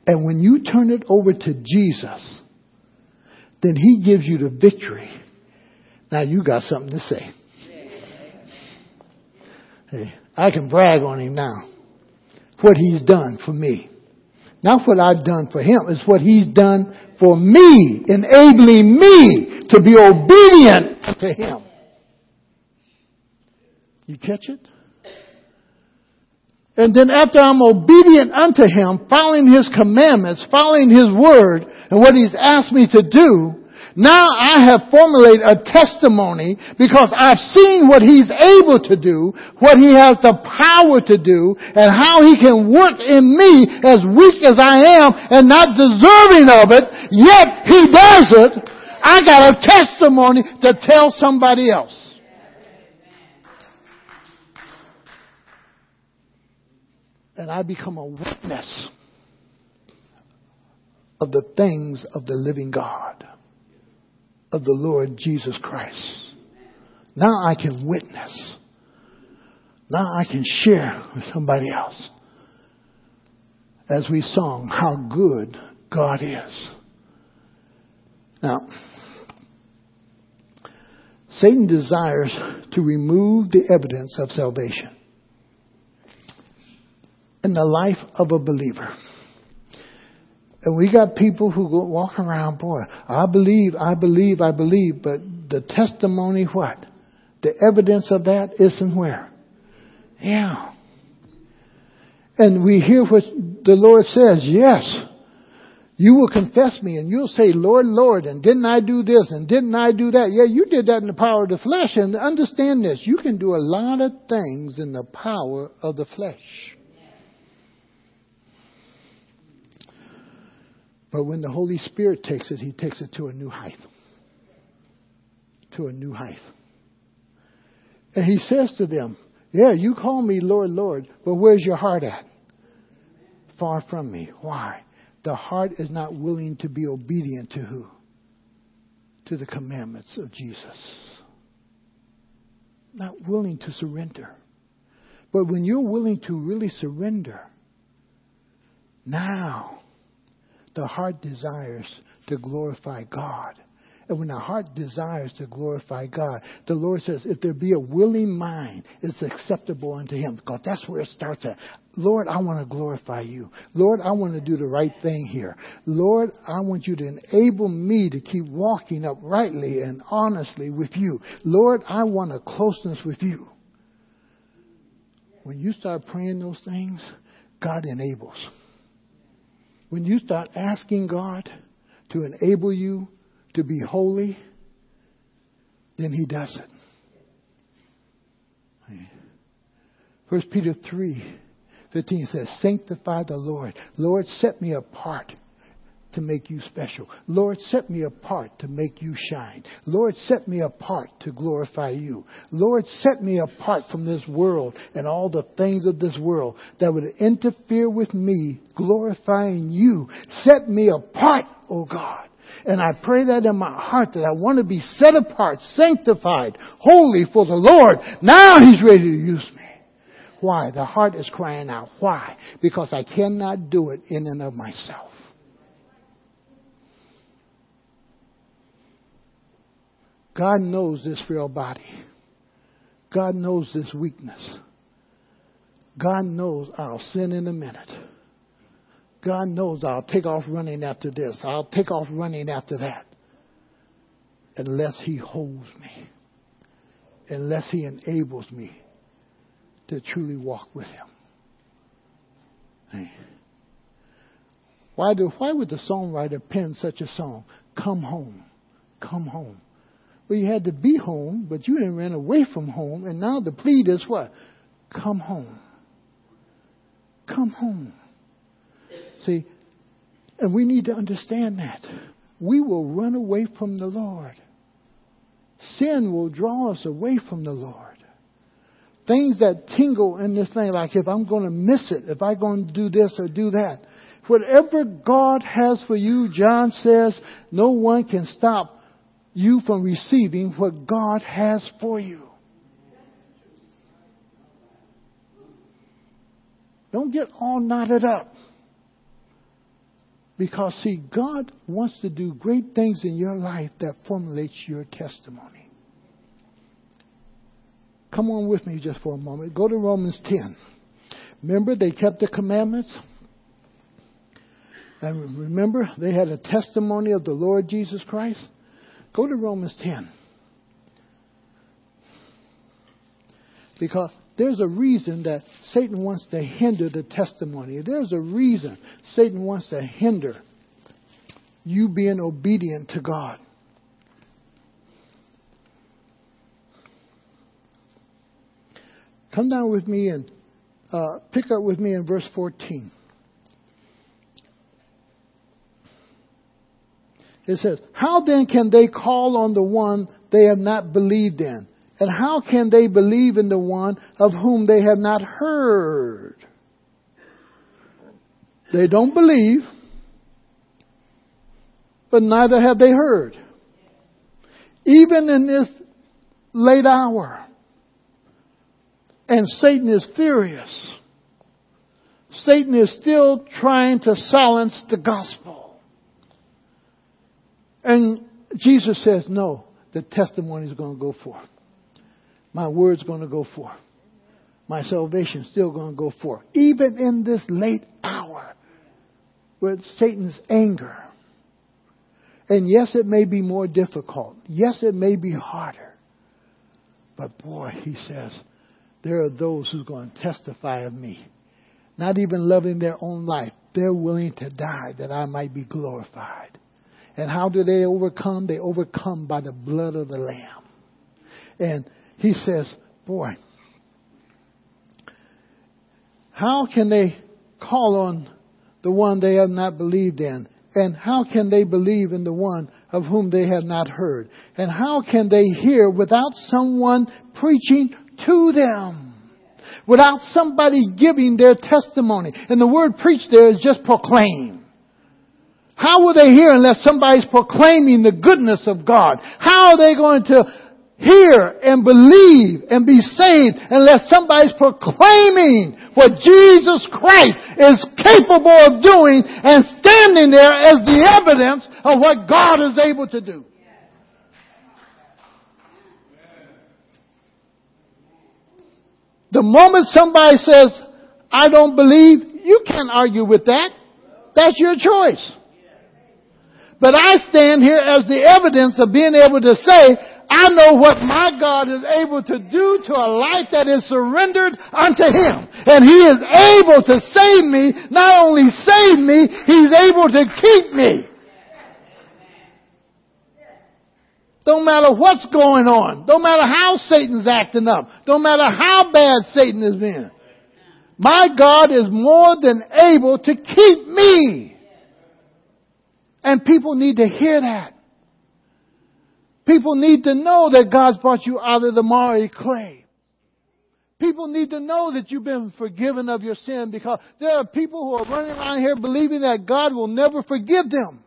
S1: And when you turn it over to Jesus, then He gives you the victory. Now you got something to say. Hey, I can brag on Him now. What He's done for me. Not what I've done for Him, it's what He's done for me, enabling me to be obedient to Him. You catch it? And then after I'm obedient unto Him, following His commandments, following His word, and what He's asked me to do, now I have formulated a testimony because I've seen what He's able to do, what He has the power to do, and how He can work in me as weak as I am and not deserving of it, yet He does it. I got a testimony to tell somebody else. and I become a witness of the things of the living God, of the Lord Jesus Christ. Now I can witness. Now I can share with somebody else. As we sung, how good God is. Now, Satan desires to remove the evidence of salvation in the life of a believer. And we got people who go walk around, boy, I believe, I believe, I believe, but the testimony, what? The evidence of that isn't where? Yeah. And we hear what the Lord says, yes. You will confess me and you'll say, Lord, Lord, and didn't I do this and didn't I do that? Yeah, you did that in the power of the flesh. And understand this, you can do a lot of things in the power of the flesh. But when the Holy Spirit takes it, He takes it to a new height. To a new height. And He says to them, Yeah, you call me Lord, Lord, but where's your heart at? Far from me. Why? The heart is not willing to be obedient to who? To the commandments of Jesus. Not willing to surrender. But when you're willing to really surrender, now the heart desires to glorify God. And when the heart desires to glorify God, the Lord says, if there be a willing mind, it's acceptable unto Him. Because that's where it starts at. Lord, I want to glorify you. Lord, I want to do the right thing here. Lord, I want you to enable me to keep walking uprightly and honestly with you. Lord, I want a closeness with you. When you start praying those things, God enables. When you start asking God to enable you to be holy, then He does it. First Peter 3 15 says, Sanctify the Lord. Lord, set me apart to make you special. Lord, set me apart to make you shine. Lord, set me apart to glorify you. Lord, set me apart from this world and all the things of this world that would interfere with me glorifying you. Set me apart, O oh God. And I pray that in my heart that I want to be set apart, sanctified, holy for the Lord. Now He's ready to use me. Why? The heart is crying out. Why? Because I cannot do it in and of myself. God knows this frail body. God knows this weakness. God knows I'll sin in a minute. God knows I'll take off running after this. I'll take off running after that. Unless He holds me. Unless He enables me to truly walk with Him. Why do why would the songwriter pen such a song? Come home. Come home. Well, you had to be home, but you didn't run away from home, and now the plea is what? Come home. Come home. See, and we need to understand that. We will run away from the Lord. Sin will draw us away from the Lord. Things that tingle in this thing, like if I'm going to miss it, if I'm going to do this or do that. Whatever God has for you, John says, no one can stop you from receiving what God has for you. Don't get all knotted up. Because, see, God wants to do great things in your life that formulates your testimony. Come on with me just for a moment. Go to Romans 10. Remember, they kept the commandments? And remember, they had a testimony of the Lord Jesus Christ? Go to Romans 10. Because there's a reason that Satan wants to hinder the testimony. There's a reason Satan wants to hinder you being obedient to God. Come down with me and uh, pick up with me in verse 14. It says, How then can they call on the one they have not believed in? And how can they believe in the one of whom they have not heard? They don't believe, but neither have they heard. Even in this late hour, and Satan is furious. Satan is still trying to silence the gospel. And Jesus says, no, the testimony is going to go forth. My word's going to go forth. My salvation's still going to go forth. Even in this late hour with Satan's anger. And yes, it may be more difficult. Yes, it may be harder. But boy, he says, there are those who's going to testify of me. Not even loving their own life. They're willing to die that I might be glorified. And how do they overcome? They overcome by the blood of the Lamb. And he says, boy, how can they call on the one they have not believed in? And how can they believe in the one of whom they have not heard? And how can they hear without someone preaching to them? Without somebody giving their testimony. And the word preach there is just proclaim. How will they hear unless somebody's proclaiming the goodness of God? How are they going to hear and believe and be saved unless somebody's proclaiming what Jesus Christ is capable of doing and standing there as the evidence of what God is able to do. The moment somebody says, I don't believe, you can't argue with that. That's your choice. But I stand here as the evidence of being able to say, I know what my God is able to do to a life that is surrendered unto Him. And He is able to save me, not only save me, He's able to keep me. Don't matter what's going on. Don't matter how Satan's acting up. Don't matter how bad Satan has been. My God is more than able to keep me. And people need to hear that. People need to know that God's brought you out of the miry clay. People need to know that you've been forgiven of your sin because there are people who are running around here believing that God will never forgive them.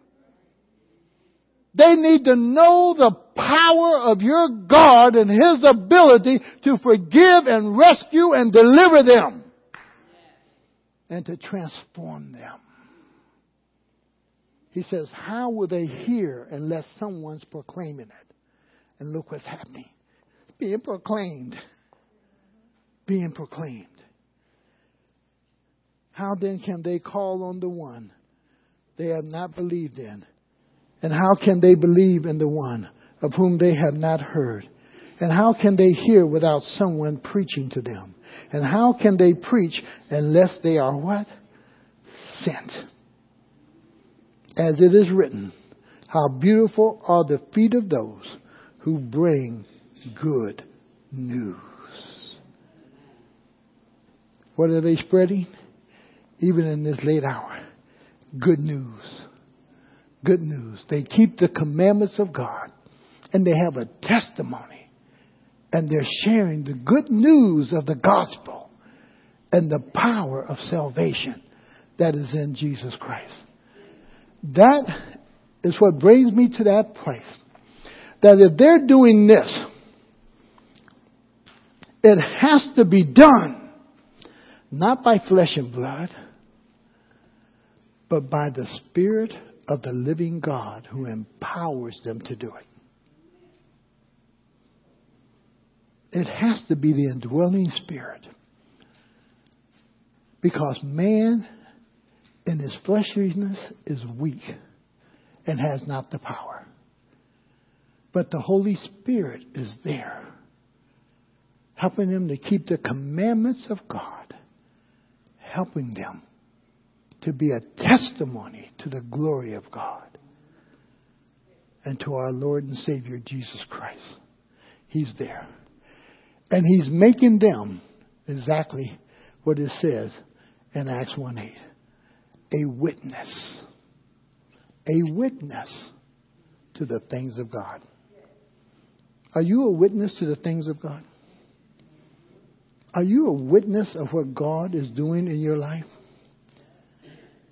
S1: They need to know the power of your God and His ability to forgive and rescue and deliver them and to transform them. He says, How will they hear unless someone's proclaiming it? And look what's happening. It's being proclaimed. Being proclaimed. How then can they call on the one they have not believed in? And how can they believe in the one of whom they have not heard? And how can they hear without someone preaching to them? And how can they preach unless they are what? Sent. As it is written, how beautiful are the feet of those who bring good news. What are they spreading? Even in this late hour. Good news. Good news. They keep the commandments of God and they have a testimony and they're sharing the good news of the gospel and the power of salvation that is in Jesus Christ. That is what brings me to that place. That if they're doing this, it has to be done not by flesh and blood, but by the Spirit of the living God who empowers them to do it. It has to be the indwelling Spirit. Because man in his fleshliness is weak and has not the power. But the Holy Spirit is there, helping them to keep the commandments of God, helping them to be a testimony to the glory of God and to our Lord and Savior Jesus Christ. He's there. And He's making them exactly what it says in Acts 1 8 a witness a witness to the things of God. Are you a witness to the things of God? Are you a witness of what God is doing in your life?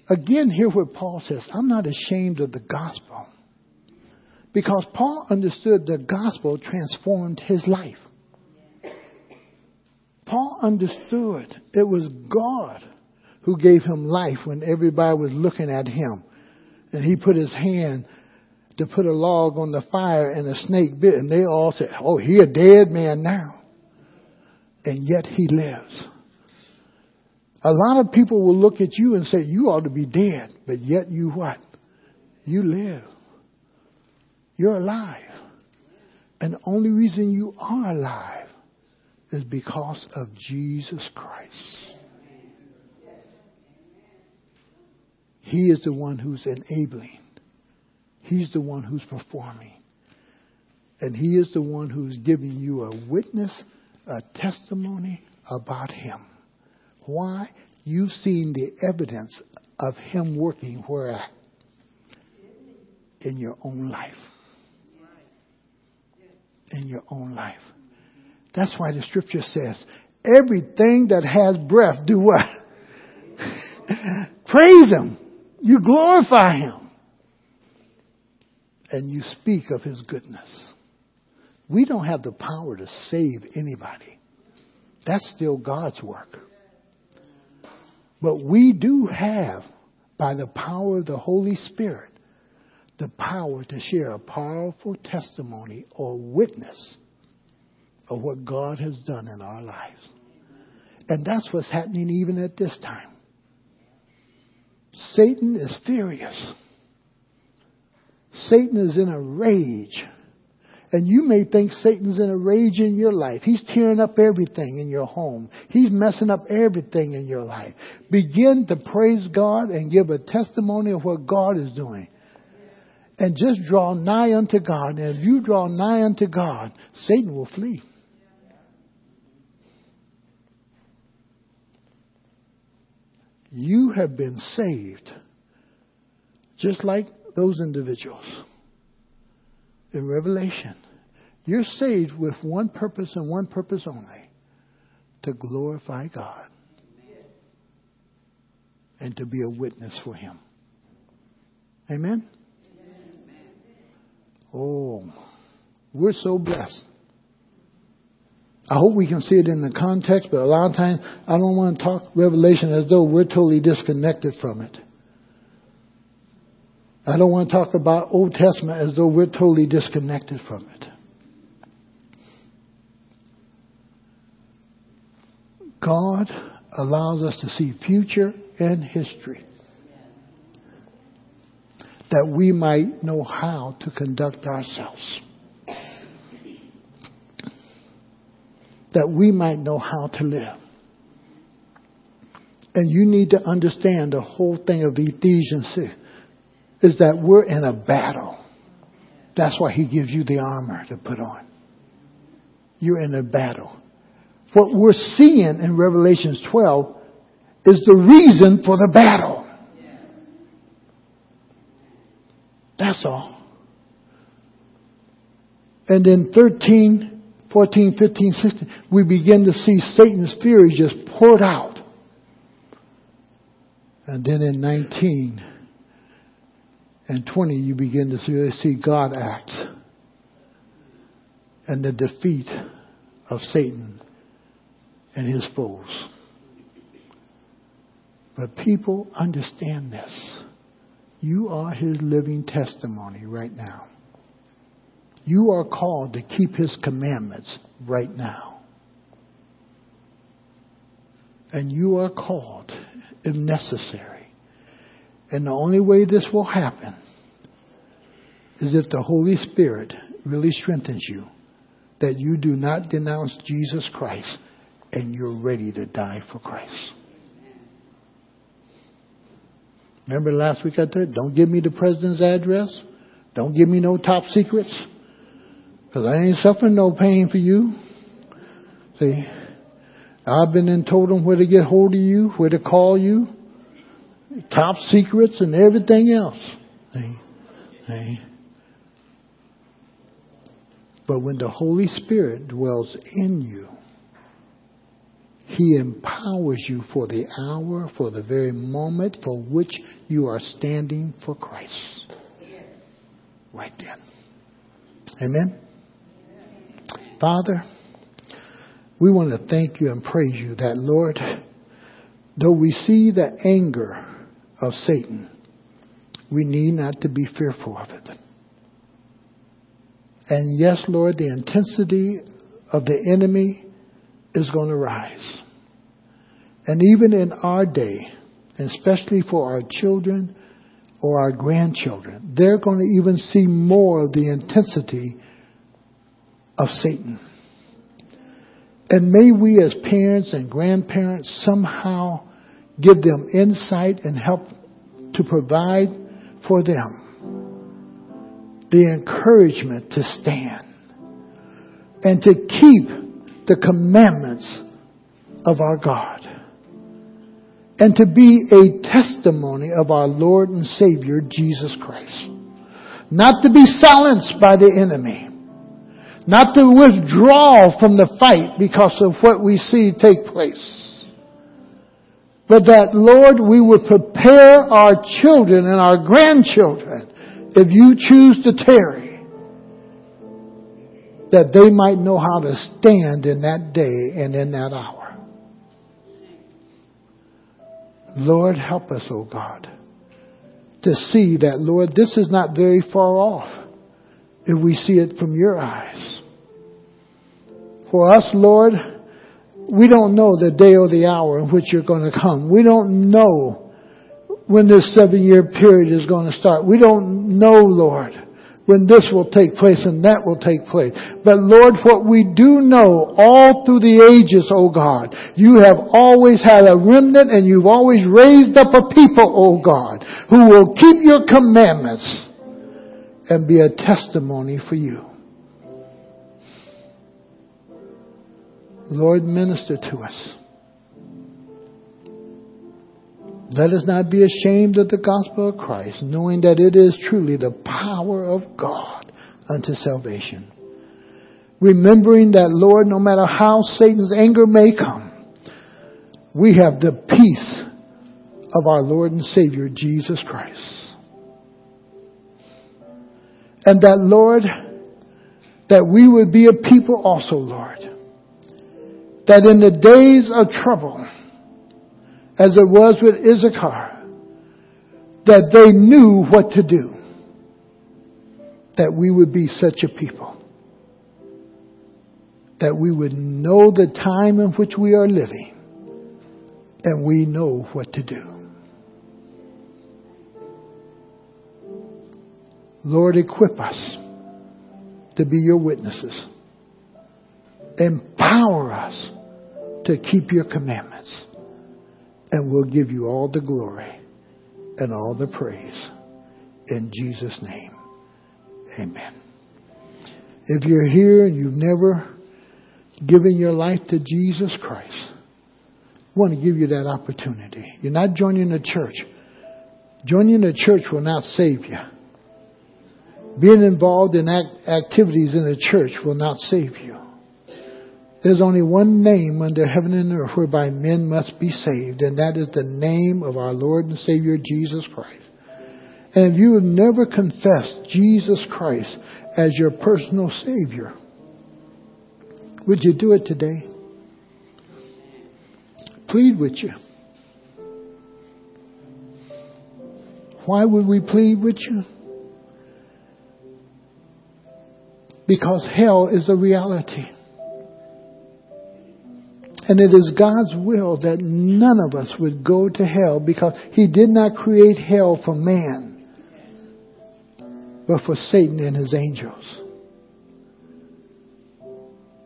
S1: Again, hear what Paul says I'm not ashamed of the gospel. Because Paul understood the gospel transformed his life. Paul understood it was God who gave him life when everybody was looking at him and he put his hand to put a log on the fire and a snake bit and they all said, oh, he a dead man now. And yet he lives. A lot of people will look at you and say, you ought to be dead, but yet you what? You live. You're alive. And the only reason you are alive is because of Jesus Christ. He is the one who's enabling. He's the one who's performing. And He is the one who's giving you a witness, a testimony about Him. Why? You've seen the evidence of Him working where? In your own life. In your own life. That's why the scripture says, everything that has breath, do what? Praise Him. You glorify Him. And you speak of His goodness. We don't have the power to save anybody. That's still God's work. But we do have, by the power of the Holy Spirit, the power to share a powerful testimony or witness of what God has done in our lives. And that's what's happening even at this time. Satan is furious. Satan is in a rage. And you may think Satan's in a rage in your life. He's tearing up everything in your home. He's messing up everything in your life. Begin to praise God and give a testimony of what God is doing. And just draw nigh unto God. And if you draw nigh unto God, Satan will flee. You have been saved just like those individuals in Revelation. You're saved with one purpose and one purpose only to glorify God and to be a witness for Him. Amen? Oh, we're so blessed. I hope we can see it in the context, but a lot of times I don't want to talk Revelation as though we're totally disconnected from it. I don't want to talk about Old Testament as though we're totally disconnected from it. God allows us to see future and history that we might know how to conduct ourselves. That we might know how to live. And you need to understand the whole thing of Ephesians is that we're in a battle. That's why he gives you the armor to put on. You're in a battle. What we're seeing in Revelations 12 is the reason for the battle. That's all. And in 13, 14, 15, 16, we begin to see Satan's fury just poured out. And then in 19 and 20, you begin to see, see God act and the defeat of Satan and his foes. But people understand this. You are his living testimony right now. You are called to keep his commandments right now. And you are called, if necessary. And the only way this will happen is if the Holy Spirit really strengthens you, that you do not denounce Jesus Christ and you're ready to die for Christ. Remember last week I said, don't give me the president's address. Don't give me no top secrets. Because I ain't suffering no pain for you. See, I've been and told them where to get hold of you, where to call you, top secrets and everything else. See, see. But when the Holy Spirit dwells in you, he empowers you for the hour, for the very moment for which you are standing for Christ. Right then. Amen. Father, we want to thank you and praise you that, Lord, though we see the anger of Satan, we need not to be fearful of it. And yes, Lord, the intensity of the enemy is going to rise. And even in our day, especially for our children or our grandchildren, they're going to even see more of the intensity of Satan. And may we as parents and grandparents somehow give them insight and help to provide for them the encouragement to stand and to keep the commandments of our God and to be a testimony of our Lord and Savior Jesus Christ. Not to be silenced by the enemy. Not to withdraw from the fight because of what we see take place. But that, Lord, we would prepare our children and our grandchildren if you choose to tarry, that they might know how to stand in that day and in that hour. Lord, help us, O oh God, to see that, Lord, this is not very far off if we see it from your eyes. For us, Lord, we don't know the day or the hour in which you're going to come. We don't know when this seven year period is going to start. We don't know, Lord, when this will take place and that will take place. But Lord, what we do know all through the ages, O oh God, you have always had a remnant and you've always raised up a people, O oh God, who will keep your commandments and be a testimony for you. Lord, minister to us. Let us not be ashamed of the gospel of Christ, knowing that it is truly the power of God unto salvation. Remembering that, Lord, no matter how Satan's anger may come, we have the peace of our Lord and Savior, Jesus Christ. And that, Lord, that we would be a people also, Lord, that in the days of trouble, as it was with Issachar, that they knew what to do, that we would be such a people, that we would know the time in which we are living, and we know what to do. Lord, equip us to be your witnesses. Empower us to keep your commandments and we'll give you all the glory and all the praise. in Jesus' name. Amen. If you're here and you've never given your life to Jesus Christ, I want to give you that opportunity. You're not joining a church. Joining a church will not save you. Being involved in act- activities in the church will not save you. There's only one name under heaven and earth whereby men must be saved, and that is the name of our Lord and Savior Jesus Christ. And if you have never confessed Jesus Christ as your personal Savior, would you do it today? Plead with you. Why would we plead with you? Because hell is a reality. And it is God's will that none of us would go to hell because He did not create hell for man but for Satan and his angels.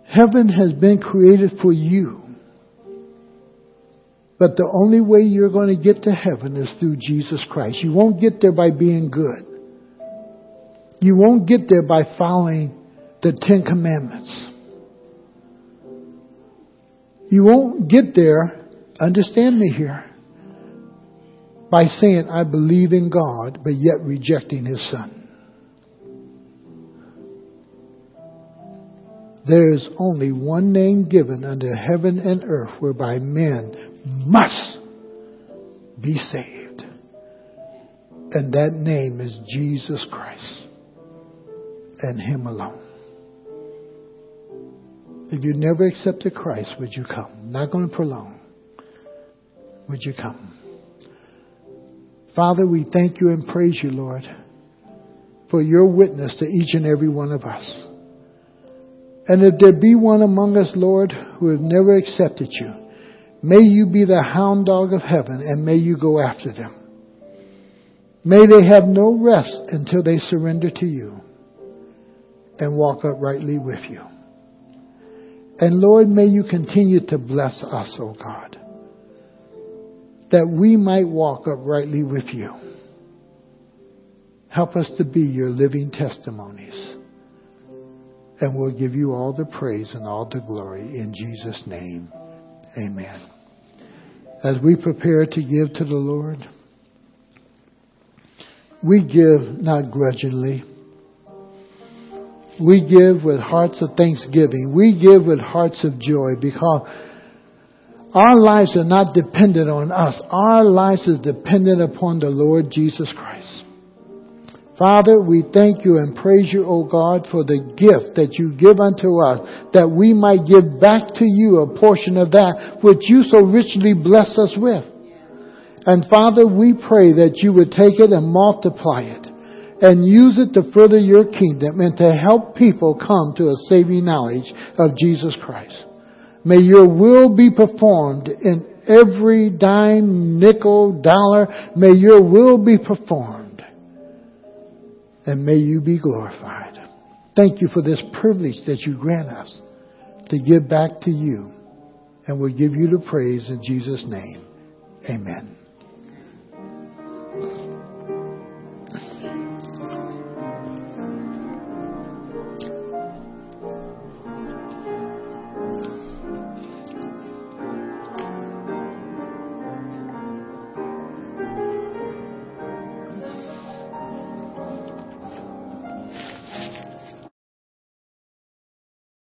S1: Heaven has been created for you. But the only way you're going to get to heaven is through Jesus Christ. You won't get there by being good. You won't get there by following the Ten Commandments. You won't get there, understand me here, by saying, I believe in God, but yet rejecting His Son. There is only one name given under heaven and earth whereby men must be saved. And that name is Jesus Christ and Him alone. If you never accepted Christ, would you come? Not going to prolong. Would you come? Father, we thank you and praise you, Lord, for your witness to each and every one of us. And if there be one among us, Lord, who have never accepted you, may you be the hound dog of heaven and may you go after them. May they have no rest until they surrender to you and walk uprightly with you. And Lord, may you continue to bless us, O oh God, that we might walk uprightly with you. Help us to be your living testimonies and we'll give you all the praise and all the glory in Jesus' name. Amen. As we prepare to give to the Lord, we give not grudgingly. We give with hearts of thanksgiving. We give with hearts of joy because our lives are not dependent on us. Our lives is dependent upon the Lord Jesus Christ. Father, we thank you and praise you, O God, for the gift that you give unto us, that we might give back to you a portion of that which you so richly bless us with. And Father, we pray that you would take it and multiply it and use it to further your kingdom and to help people come to a saving knowledge of Jesus Christ. May your will be performed in every dime, nickel, dollar. May your will be performed and may you be glorified. Thank you for this privilege that you grant us to give back to you. And we'll give you the praise in Jesus' name. Amen.